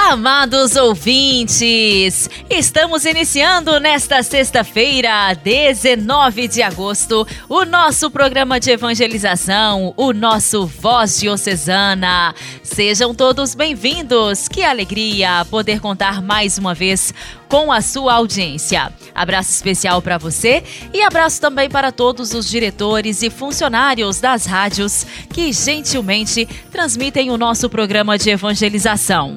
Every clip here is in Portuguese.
Amados ouvintes, estamos iniciando nesta sexta-feira, 19 de agosto, o nosso programa de evangelização, o nosso Voz Diocesana. Sejam todos bem-vindos. Que alegria poder contar mais uma vez com a sua audiência. Abraço especial para você e abraço também para todos os diretores e funcionários das rádios que gentilmente transmitem o nosso programa de evangelização.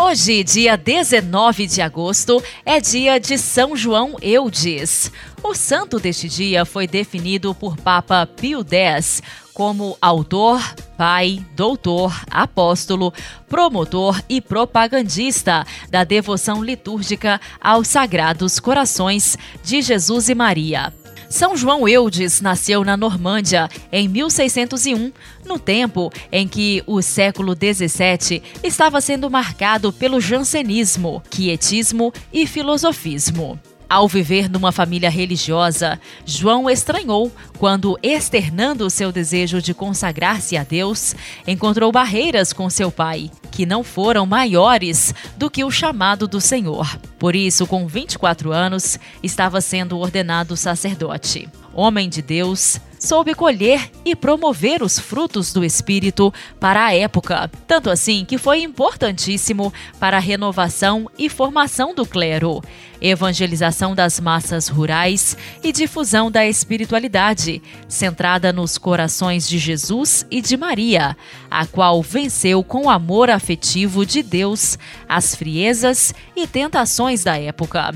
Hoje, dia 19 de agosto, é dia de São João Eudes. O santo deste dia foi definido por Papa Pio X como autor, pai, doutor, apóstolo, promotor e propagandista da devoção litúrgica aos Sagrados Corações de Jesus e Maria. São João Eudes nasceu na Normândia em 1601, no tempo em que o século XVII estava sendo marcado pelo jansenismo, quietismo e filosofismo. Ao viver numa família religiosa, João estranhou quando, externando seu desejo de consagrar-se a Deus, encontrou barreiras com seu pai, que não foram maiores do que o chamado do Senhor. Por isso, com 24 anos, estava sendo ordenado sacerdote. Homem de Deus, soube colher e promover os frutos do Espírito para a época, tanto assim que foi importantíssimo para a renovação e formação do clero, evangelização das massas rurais e difusão da espiritualidade, centrada nos corações de Jesus e de Maria, a qual venceu com amor afetivo de Deus as friezas e tentações da época.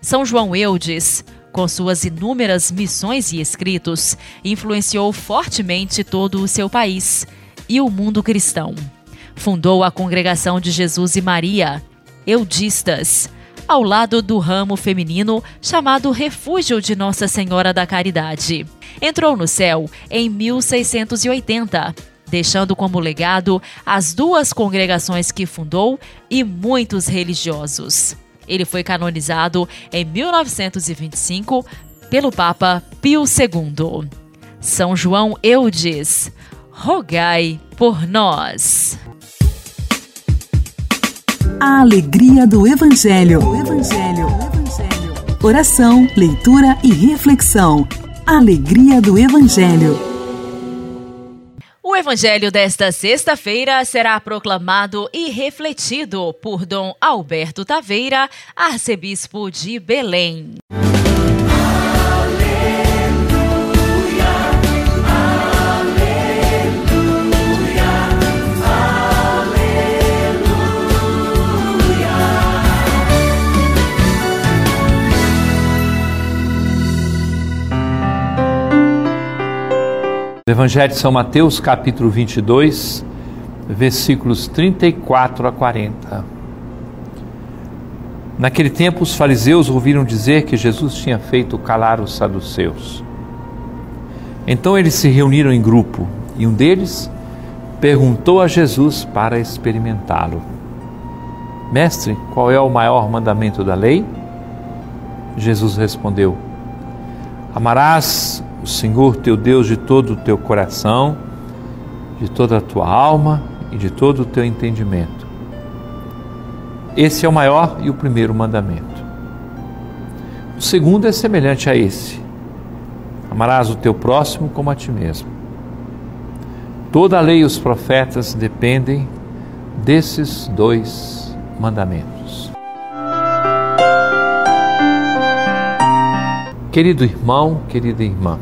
São João Eudes, com suas inúmeras missões e escritos, influenciou fortemente todo o seu país e o mundo cristão. Fundou a Congregação de Jesus e Maria, Eudistas, ao lado do ramo feminino chamado Refúgio de Nossa Senhora da Caridade. Entrou no céu em 1680, deixando como legado as duas congregações que fundou e muitos religiosos. Ele foi canonizado em 1925 pelo Papa Pio II. São João Eudes, rogai por nós. A alegria do Evangelho. Evangelho. Evangelho. Oração, leitura e reflexão. Alegria do Evangelho. O evangelho desta sexta-feira será proclamado e refletido por Dom Alberto Taveira, arcebispo de Belém. Evangelho de São Mateus, capítulo 22, versículos 34 a 40. Naquele tempo, os fariseus ouviram dizer que Jesus tinha feito calar os saduceus. Então eles se reuniram em grupo e um deles perguntou a Jesus para experimentá-lo: Mestre, qual é o maior mandamento da lei? Jesus respondeu: Amarás o Senhor teu Deus de todo o teu coração, de toda a tua alma e de todo o teu entendimento. Esse é o maior e o primeiro mandamento. O segundo é semelhante a esse: amarás o teu próximo como a ti mesmo. Toda a lei e os profetas dependem desses dois mandamentos. Querido irmão, querida irmã,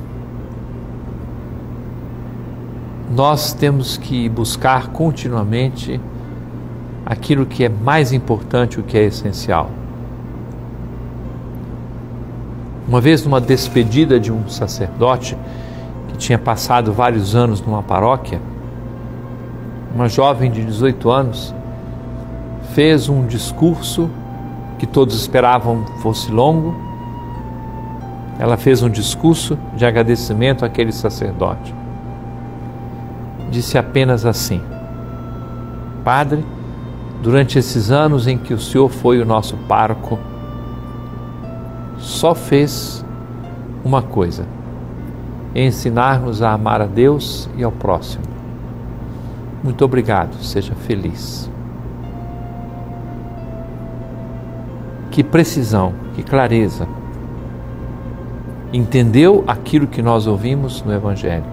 nós temos que buscar continuamente aquilo que é mais importante, o que é essencial. Uma vez, numa despedida de um sacerdote que tinha passado vários anos numa paróquia, uma jovem de 18 anos fez um discurso que todos esperavam fosse longo. Ela fez um discurso de agradecimento àquele sacerdote. disse apenas assim: Padre, durante esses anos em que o Senhor foi o nosso parco, só fez uma coisa: ensinar-nos a amar a Deus e ao próximo. Muito obrigado, seja feliz. Que precisão, que clareza. Entendeu aquilo que nós ouvimos no Evangelho.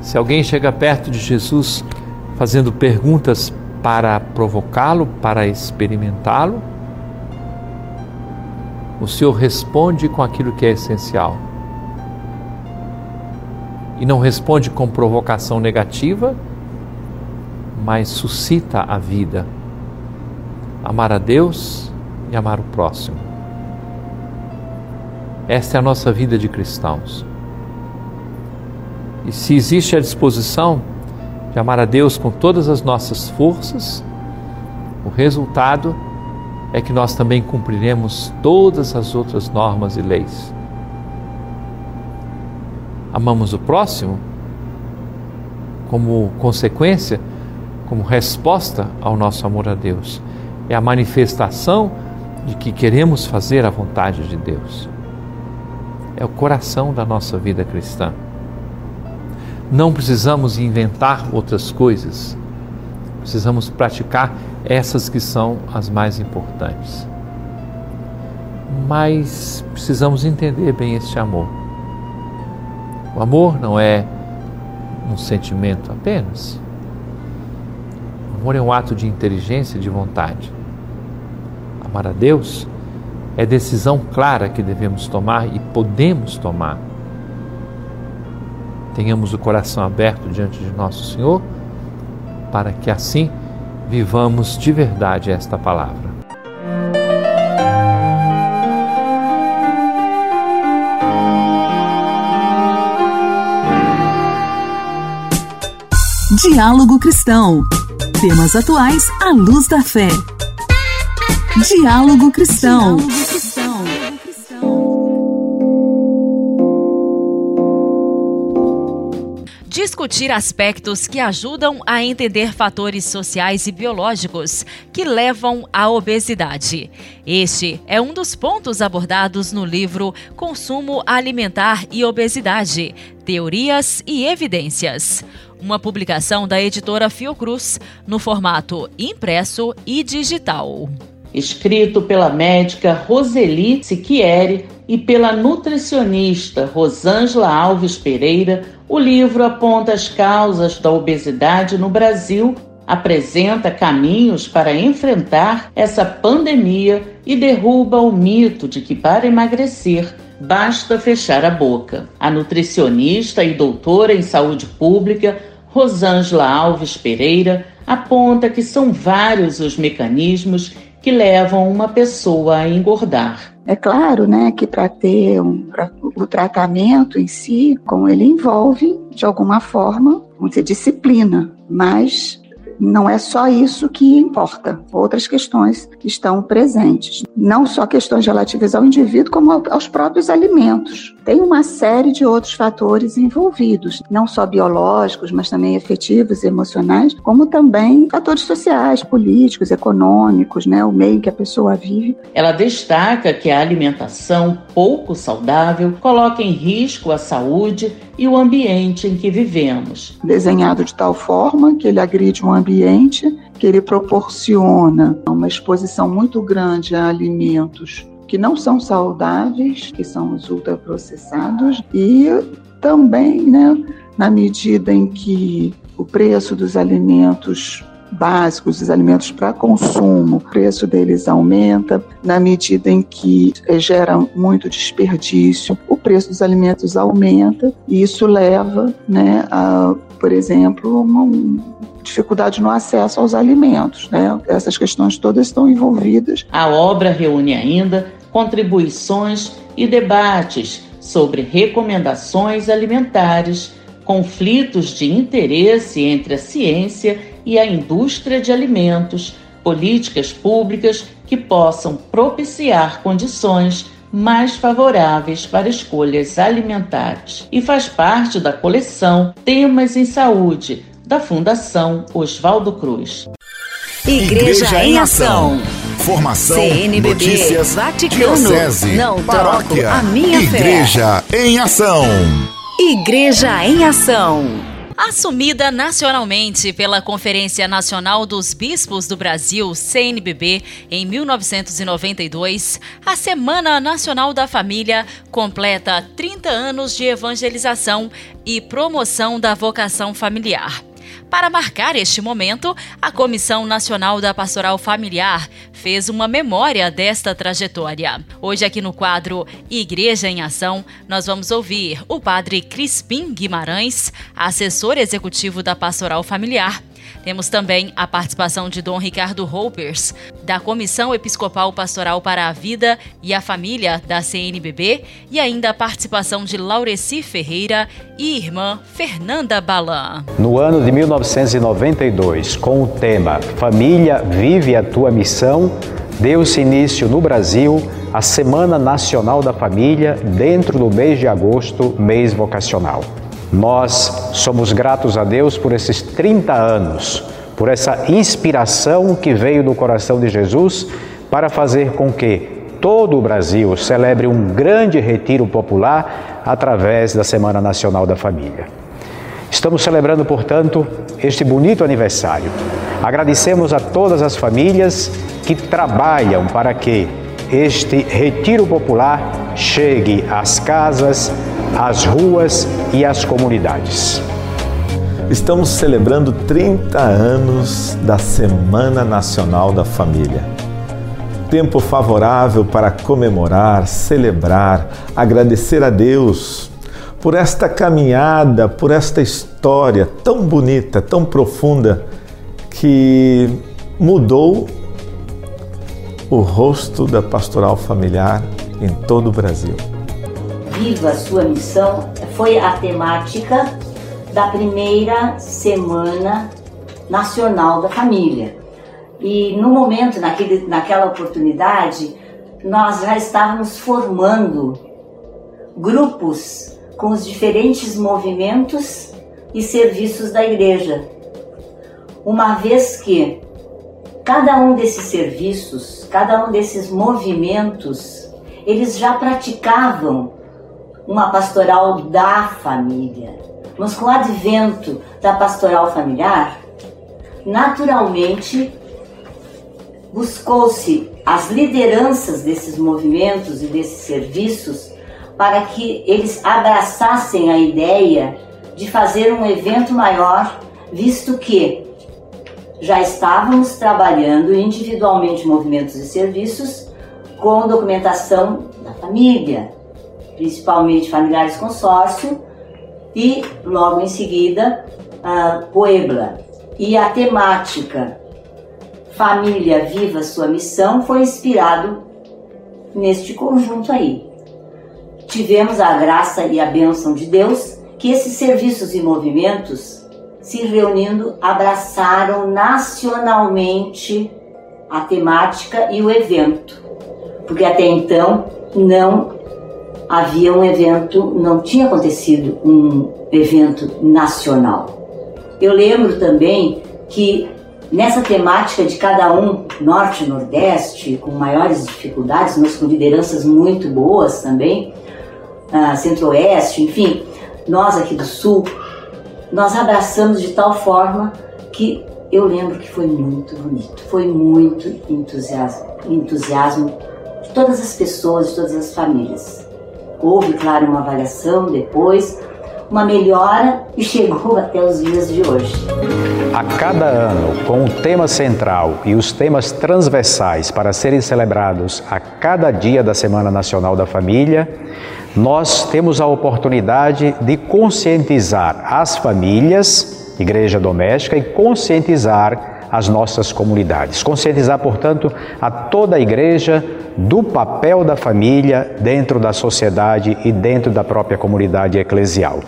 Se alguém chega perto de Jesus fazendo perguntas para provocá-lo, para experimentá-lo, o Senhor responde com aquilo que é essencial. E não responde com provocação negativa, mas suscita a vida. Amar a Deus e amar o próximo. Esta é a nossa vida de cristãos. E se existe a disposição de amar a Deus com todas as nossas forças, o resultado é que nós também cumpriremos todas as outras normas e leis. Amamos o próximo como consequência, como resposta ao nosso amor a Deus. É a manifestação de que queremos fazer a vontade de Deus. É o coração da nossa vida cristã. Não precisamos inventar outras coisas, precisamos praticar essas que são as mais importantes. Mas precisamos entender bem este amor. O amor não é um sentimento apenas. O amor é um ato de inteligência e de vontade. Amar a Deus é decisão clara que devemos tomar e podemos tomar. Tenhamos o coração aberto diante de nosso Senhor, para que assim vivamos de verdade esta palavra. Diálogo Cristão. Temas atuais à luz da fé. Diálogo Cristão. discutir aspectos que ajudam a entender fatores sociais e biológicos que levam à obesidade. Este é um dos pontos abordados no livro Consumo Alimentar e Obesidade: Teorias e Evidências. Uma publicação da editora Fiocruz, no formato impresso e digital. Escrito pela médica Roseli Siquieri e pela nutricionista Rosângela Alves Pereira, o livro aponta as causas da obesidade no Brasil, apresenta caminhos para enfrentar essa pandemia e derruba o mito de que para emagrecer basta fechar a boca. A nutricionista e doutora em saúde pública Rosângela Alves Pereira aponta que são vários os mecanismos que levam uma pessoa a engordar. É claro, né, que para ter um, pra, o tratamento em si, como ele envolve de alguma forma, dizer, disciplina, mas não é só isso que importa. Outras questões estão presentes. Não só questões relativas ao indivíduo, como aos próprios alimentos. Tem uma série de outros fatores envolvidos, não só biológicos, mas também efetivos e emocionais, como também fatores sociais, políticos, econômicos, né, o meio que a pessoa vive. Ela destaca que a alimentação pouco saudável coloca em risco a saúde e o ambiente em que vivemos. Desenhado de tal forma que ele agride um ambiente, que ele proporciona uma exposição muito grande a alimentos que não são saudáveis, que são os ultraprocessados, e também, né, na medida em que o preço dos alimentos básicos, os alimentos para consumo, o preço deles aumenta, na medida em que eh, gera muito desperdício, o preço dos alimentos aumenta e isso leva, né, a, por exemplo, uma dificuldade no acesso aos alimentos. Né? Essas questões todas estão envolvidas. A obra reúne ainda contribuições e debates sobre recomendações alimentares, conflitos de interesse entre a ciência e a indústria de alimentos, políticas públicas que possam propiciar condições mais favoráveis para escolhas alimentares e faz parte da coleção Temas em Saúde da Fundação Oswaldo Cruz. Igreja, Igreja em Ação. Formação, CNBB, notícias, Vaticano, diocese, não paróquia, a minha Igreja fé. em Ação. Igreja em Ação. Assumida nacionalmente pela Conferência Nacional dos Bispos do Brasil, CNBB, em 1992, a Semana Nacional da Família completa 30 anos de evangelização e promoção da vocação familiar. Para marcar este momento, a Comissão Nacional da Pastoral Familiar fez uma memória desta trajetória. Hoje, aqui no quadro Igreja em Ação, nós vamos ouvir o padre Crispim Guimarães, assessor executivo da Pastoral Familiar, temos também a participação de Dom Ricardo Houpers, da Comissão Episcopal Pastoral para a Vida e a Família da CNBB, e ainda a participação de Laureci Ferreira e irmã Fernanda Balan. No ano de 1992, com o tema Família vive a tua missão, deu-se início no Brasil a Semana Nacional da Família dentro do mês de agosto, mês vocacional. Nós somos gratos a Deus por esses 30 anos, por essa inspiração que veio do coração de Jesus para fazer com que todo o Brasil celebre um grande retiro popular através da Semana Nacional da Família. Estamos celebrando, portanto, este bonito aniversário. Agradecemos a todas as famílias que trabalham para que este retiro popular chegue às casas, às ruas e às comunidades. Estamos celebrando 30 anos da Semana Nacional da Família. Tempo favorável para comemorar, celebrar, agradecer a Deus por esta caminhada, por esta história tão bonita, tão profunda que mudou o rosto da pastoral familiar em todo o Brasil. Viva sua missão foi a temática da primeira semana nacional da família. E no momento, naquele, naquela oportunidade, nós já estávamos formando grupos com os diferentes movimentos e serviços da igreja. Uma vez que cada um desses serviços, cada um desses movimentos, eles já praticavam uma pastoral da família. Mas com o advento da pastoral familiar, naturalmente buscou-se as lideranças desses movimentos e desses serviços para que eles abraçassem a ideia de fazer um evento maior, visto que já estávamos trabalhando individualmente movimentos e serviços com documentação da família, principalmente familiares consórcio, e logo em seguida Puebla. E a temática Família Viva Sua Missão foi inspirado neste conjunto aí. Tivemos a graça e a bênção de Deus que esses serviços e movimentos se reunindo abraçaram nacionalmente a temática e o evento, porque até então não havia um evento, não tinha acontecido um evento nacional. Eu lembro também que nessa temática de cada um, norte e nordeste, com maiores dificuldades, mas com lideranças muito boas também, uh, centro-oeste, enfim, nós aqui do sul, nós abraçamos de tal forma que eu lembro que foi muito bonito, foi muito entusiasmo, entusiasmo de todas as pessoas, de todas as famílias. Houve, claro, uma avaliação depois, uma melhora e chegou até os dias de hoje. A cada ano, com o tema central e os temas transversais para serem celebrados a cada dia da Semana Nacional da Família, nós temos a oportunidade de conscientizar as famílias, igreja doméstica, e conscientizar as nossas comunidades. Conscientizar, portanto, a toda a igreja do papel da família dentro da sociedade e dentro da própria comunidade eclesial.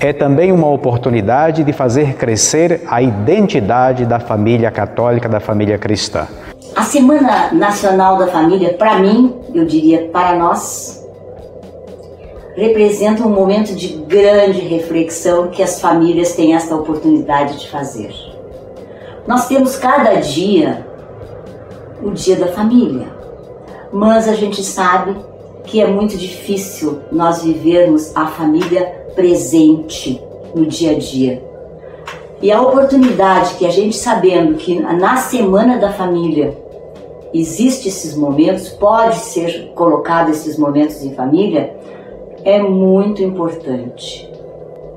É também uma oportunidade de fazer crescer a identidade da família católica, da família cristã. A Semana Nacional da Família, para mim, eu diria para nós, representa um momento de grande reflexão que as famílias têm esta oportunidade de fazer. Nós temos cada dia o dia da família, mas a gente sabe que é muito difícil nós vivermos a família presente no dia a dia. E a oportunidade que a gente sabendo que na semana da família existe esses momentos, pode ser colocado esses momentos em família, é muito importante.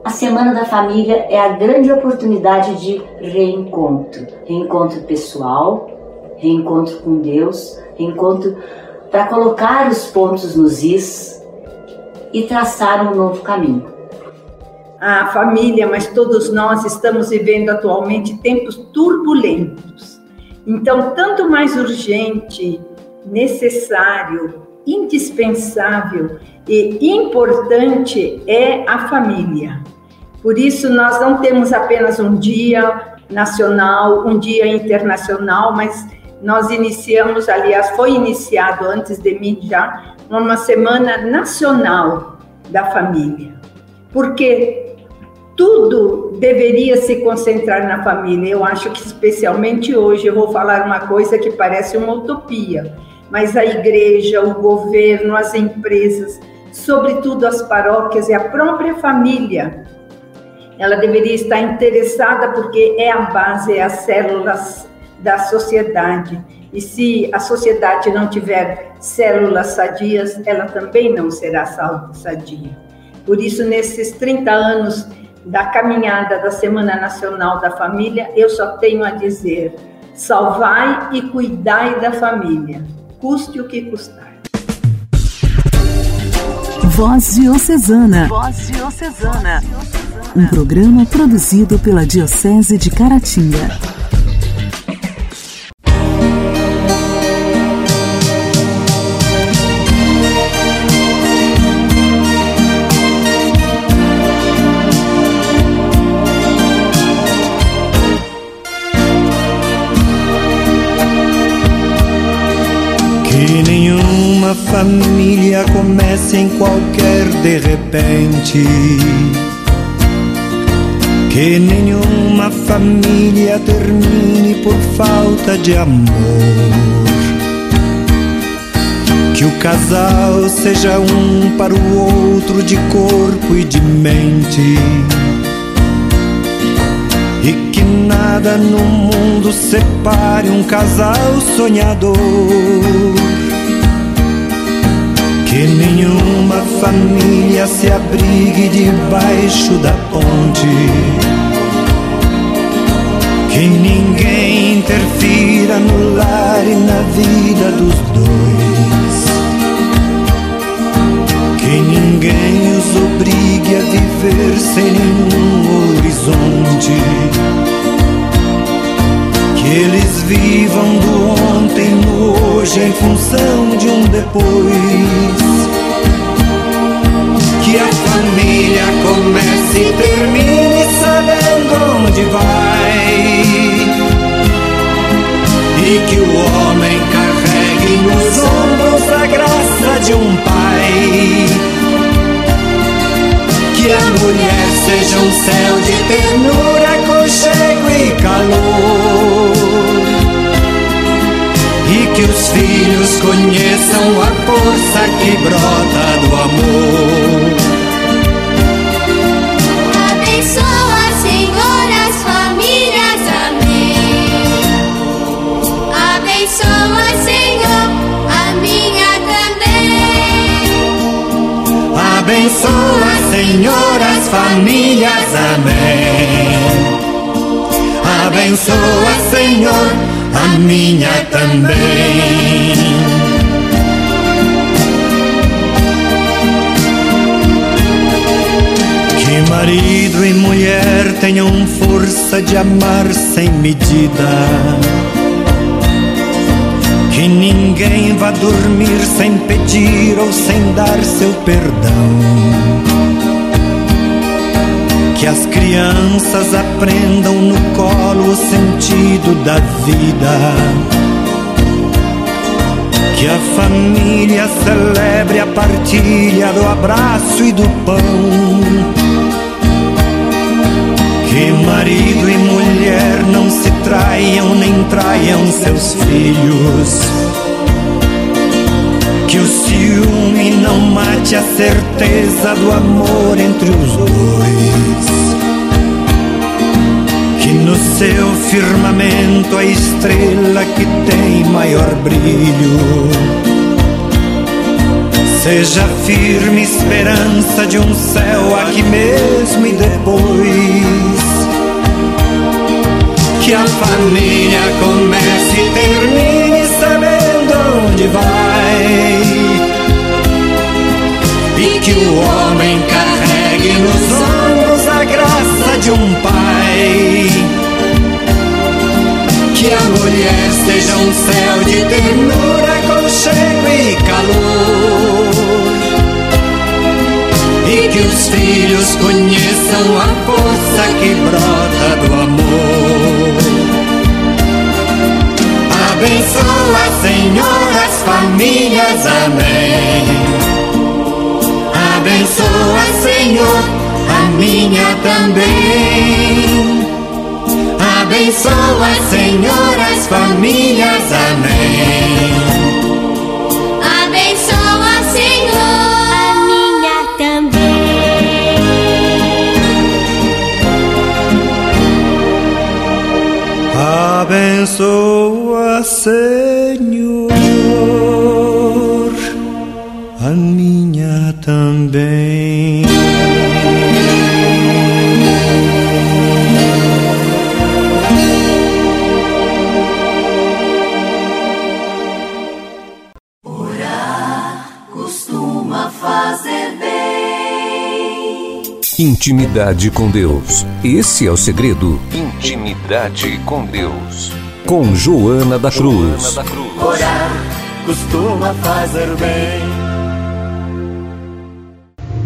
A Semana da Família é a grande oportunidade de reencontro, reencontro pessoal, reencontro com Deus, reencontro para colocar os pontos nos is e traçar um novo caminho. A família, mas todos nós estamos vivendo atualmente tempos turbulentos. Então, tanto mais urgente, necessário, indispensável e importante é a família. Por isso, nós não temos apenas um dia nacional, um dia internacional, mas nós iniciamos, aliás, foi iniciado antes de mim já, uma semana nacional da família. Porque tudo deveria se concentrar na família. Eu acho que, especialmente hoje, eu vou falar uma coisa que parece uma utopia, mas a igreja, o governo, as empresas, sobretudo as paróquias e a própria família, ela deveria estar interessada porque é a base, é as células da sociedade. E se a sociedade não tiver células sadias, ela também não será sadia. Por isso, nesses 30 anos da caminhada da Semana Nacional da Família, eu só tenho a dizer: salvai e cuidai da família custe o que custar. Voz Diocesana. Voz Diocesana. Um programa produzido pela Diocese de Caratinga. Família comece em qualquer de repente. Que nenhuma família termine por falta de amor. Que o casal seja um para o outro de corpo e de mente. E que nada no mundo separe um casal sonhador que nenhuma família se abrigue debaixo da ponte. Que ninguém interfira no lar e na vida dos dois. Que ninguém os obrigue a viver sem nenhum horizonte. Que eles vivam do ontem no hoje em função de um depois família comece e termine sabendo onde vai. E que o homem carregue nos ombros a graça de um pai. Que a mulher seja um céu de ternura, aconchego e calor e que os filhos conheçam a força que brota do amor. Senhor, as famílias, amém. Abençoa, Senhor, a minha também. Que marido e mulher tenham força de amar sem medida. Que ninguém vá dormir sem pedir ou sem dar seu perdão que as crianças aprendam no colo o sentido da vida. Que a família celebre a partilha do abraço e do pão. Que marido e mulher não se traiam nem traiam seus filhos. O ciúme não mate a certeza do amor entre os dois. Que no seu firmamento a estrela que tem maior brilho seja firme esperança de um céu aqui mesmo e depois que a família comece e termine sabendo onde vai que o homem carregue nos ombros a graça de um pai. Que a mulher seja um céu de ternura, conchego e calor. E que os filhos conheçam a força que brota do amor. Abençoa, Senhor, as famílias, amém. Abençoa, Senhor, a minha também. Abençoa, Senhor, as famílias, amém. Abençoa, Senhor. Abençoa, Senhor, Fazer bem. Intimidade com Deus. Esse é o segredo. Intimidade com Deus. Com Joana da Cruz. Orar costuma fazer bem.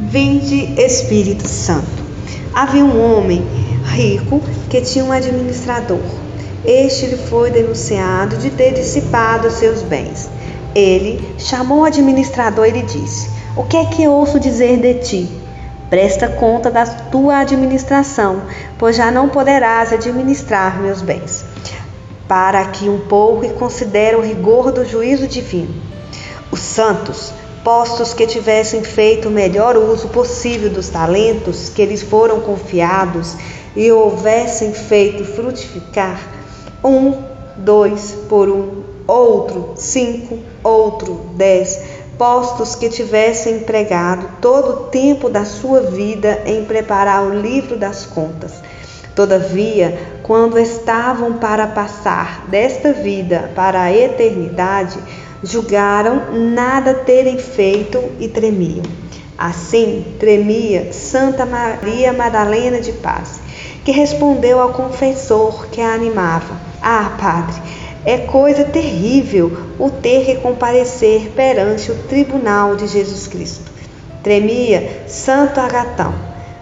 Vinde Espírito Santo. Havia um homem rico que tinha um administrador. Este lhe foi denunciado de ter dissipado seus bens. Ele chamou o administrador e lhe disse: O que é que ouço dizer de ti? Presta conta da tua administração, pois já não poderás administrar meus bens. Para aqui um pouco e considera o rigor do juízo divino. Os santos, postos que tivessem feito o melhor uso possível dos talentos que lhes foram confiados e houvessem feito frutificar, um, dois por um, outro, cinco, outro, dez, postos que tivessem empregado todo o tempo da sua vida em preparar o livro das contas. Todavia, quando estavam para passar desta vida para a eternidade, julgaram nada terem feito e tremiam. Assim tremia Santa Maria Madalena de Paz, que respondeu ao confessor que a animava: Ah, Padre, é coisa terrível o ter que comparecer perante o tribunal de Jesus Cristo. Tremia Santo Agatão,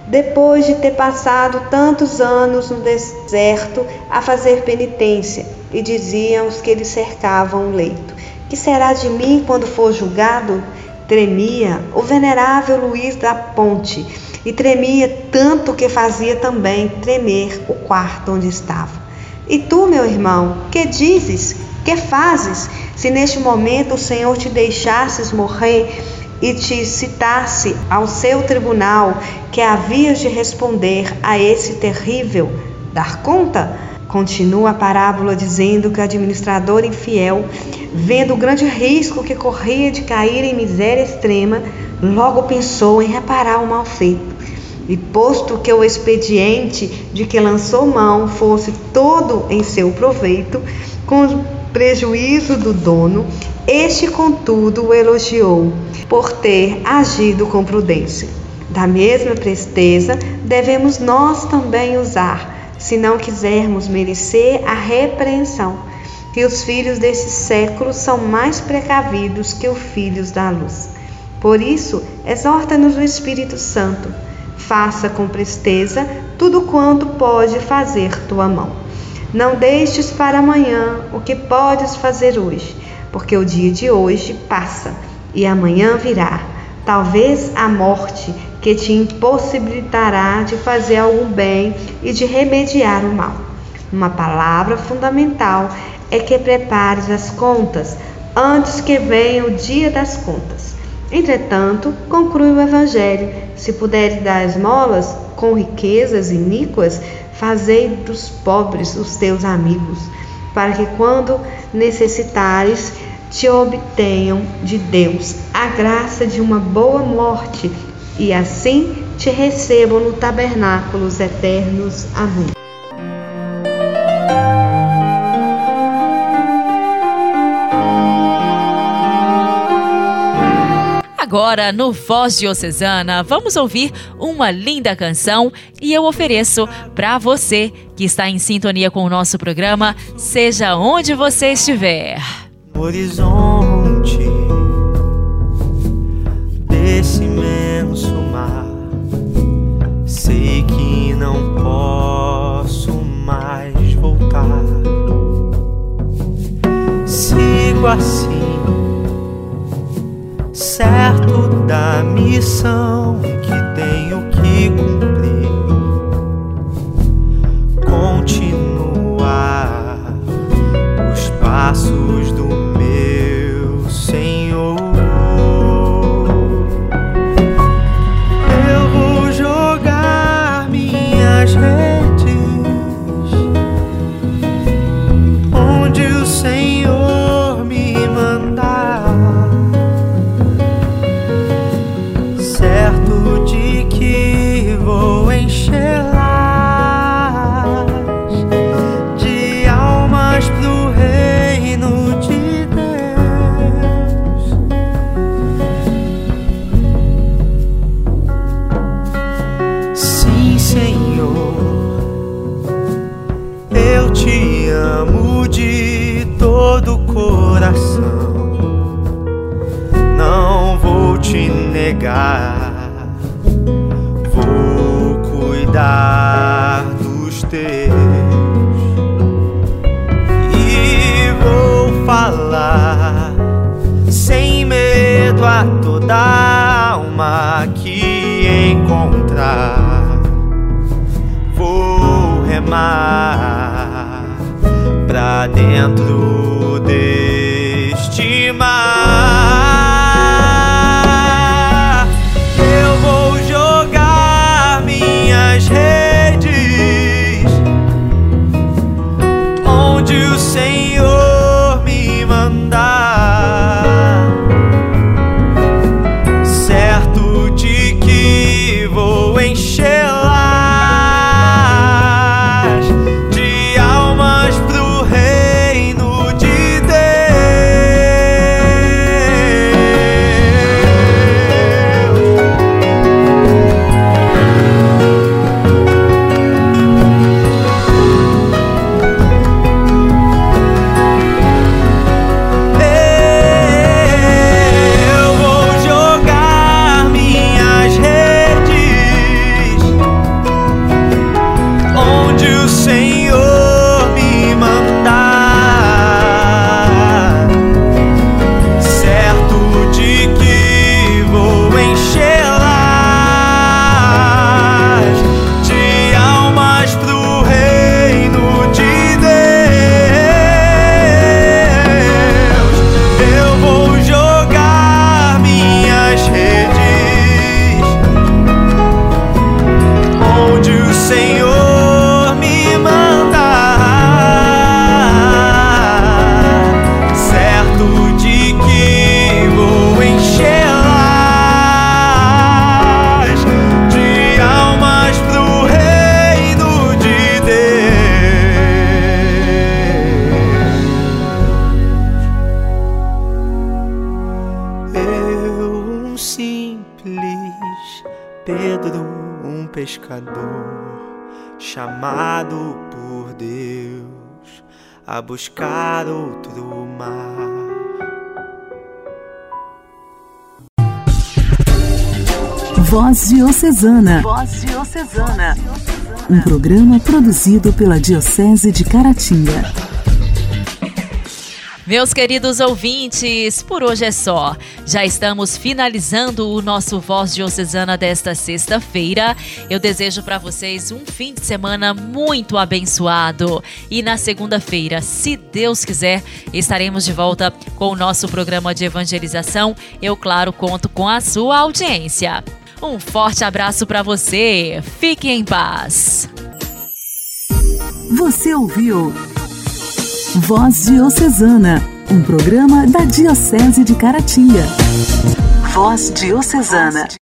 depois de ter passado tantos anos no deserto a fazer penitência, e diziam os que lhe cercavam o leito: Que será de mim quando for julgado? Tremia o venerável Luís da Ponte, e tremia tanto que fazia também tremer o quarto onde estava. E tu, meu irmão, que dizes? Que fazes? Se neste momento o Senhor te deixasses morrer e te citasse ao seu tribunal que havias de responder a esse terrível dar conta? Continua a parábola dizendo que o administrador infiel, vendo o grande risco que corria de cair em miséria extrema, logo pensou em reparar o mal feito. E posto que o expediente de que lançou mão fosse todo em seu proveito, com prejuízo do dono, este, contudo, o elogiou por ter agido com prudência. Da mesma presteza, devemos nós também usar, se não quisermos merecer a repreensão, que os filhos desse século são mais precavidos que os filhos da luz. Por isso, exorta-nos o Espírito Santo Faça com presteza tudo quanto pode fazer tua mão. Não deixes para amanhã o que podes fazer hoje, porque o dia de hoje passa e amanhã virá. Talvez a morte que te impossibilitará de fazer algum bem e de remediar o mal. Uma palavra fundamental é que prepares as contas antes que venha o dia das contas. Entretanto, conclui o Evangelho: se puderes dar esmolas com riquezas iníquas, fazei dos pobres os teus amigos, para que quando necessitares, te obtenham de Deus a graça de uma boa morte e assim te recebam no tabernáculos eternos. Amém. Agora, no Voz Diocesana, vamos ouvir uma linda canção e eu ofereço para você que está em sintonia com o nosso programa, seja onde você estiver. Horizonte desse imenso mar, sei que não posso mais voltar. Sigo assim certo da missão que tenho que cumprir. Continuar os passos chamado por Deus a buscar outro mar. Voz Diocesana. Voz Diocesana. Um programa produzido pela Diocese de Caratinga. Meus queridos ouvintes, por hoje é só. Já estamos finalizando o nosso Voz Diocesana desta sexta-feira. Eu desejo para vocês um fim de semana muito abençoado. E na segunda-feira, se Deus quiser, estaremos de volta com o nosso programa de evangelização. Eu, claro, conto com a sua audiência. Um forte abraço para você. Fique em paz. Você ouviu Voz Diocesana, um programa da Diocese de Caratinga. Voz Diocesana.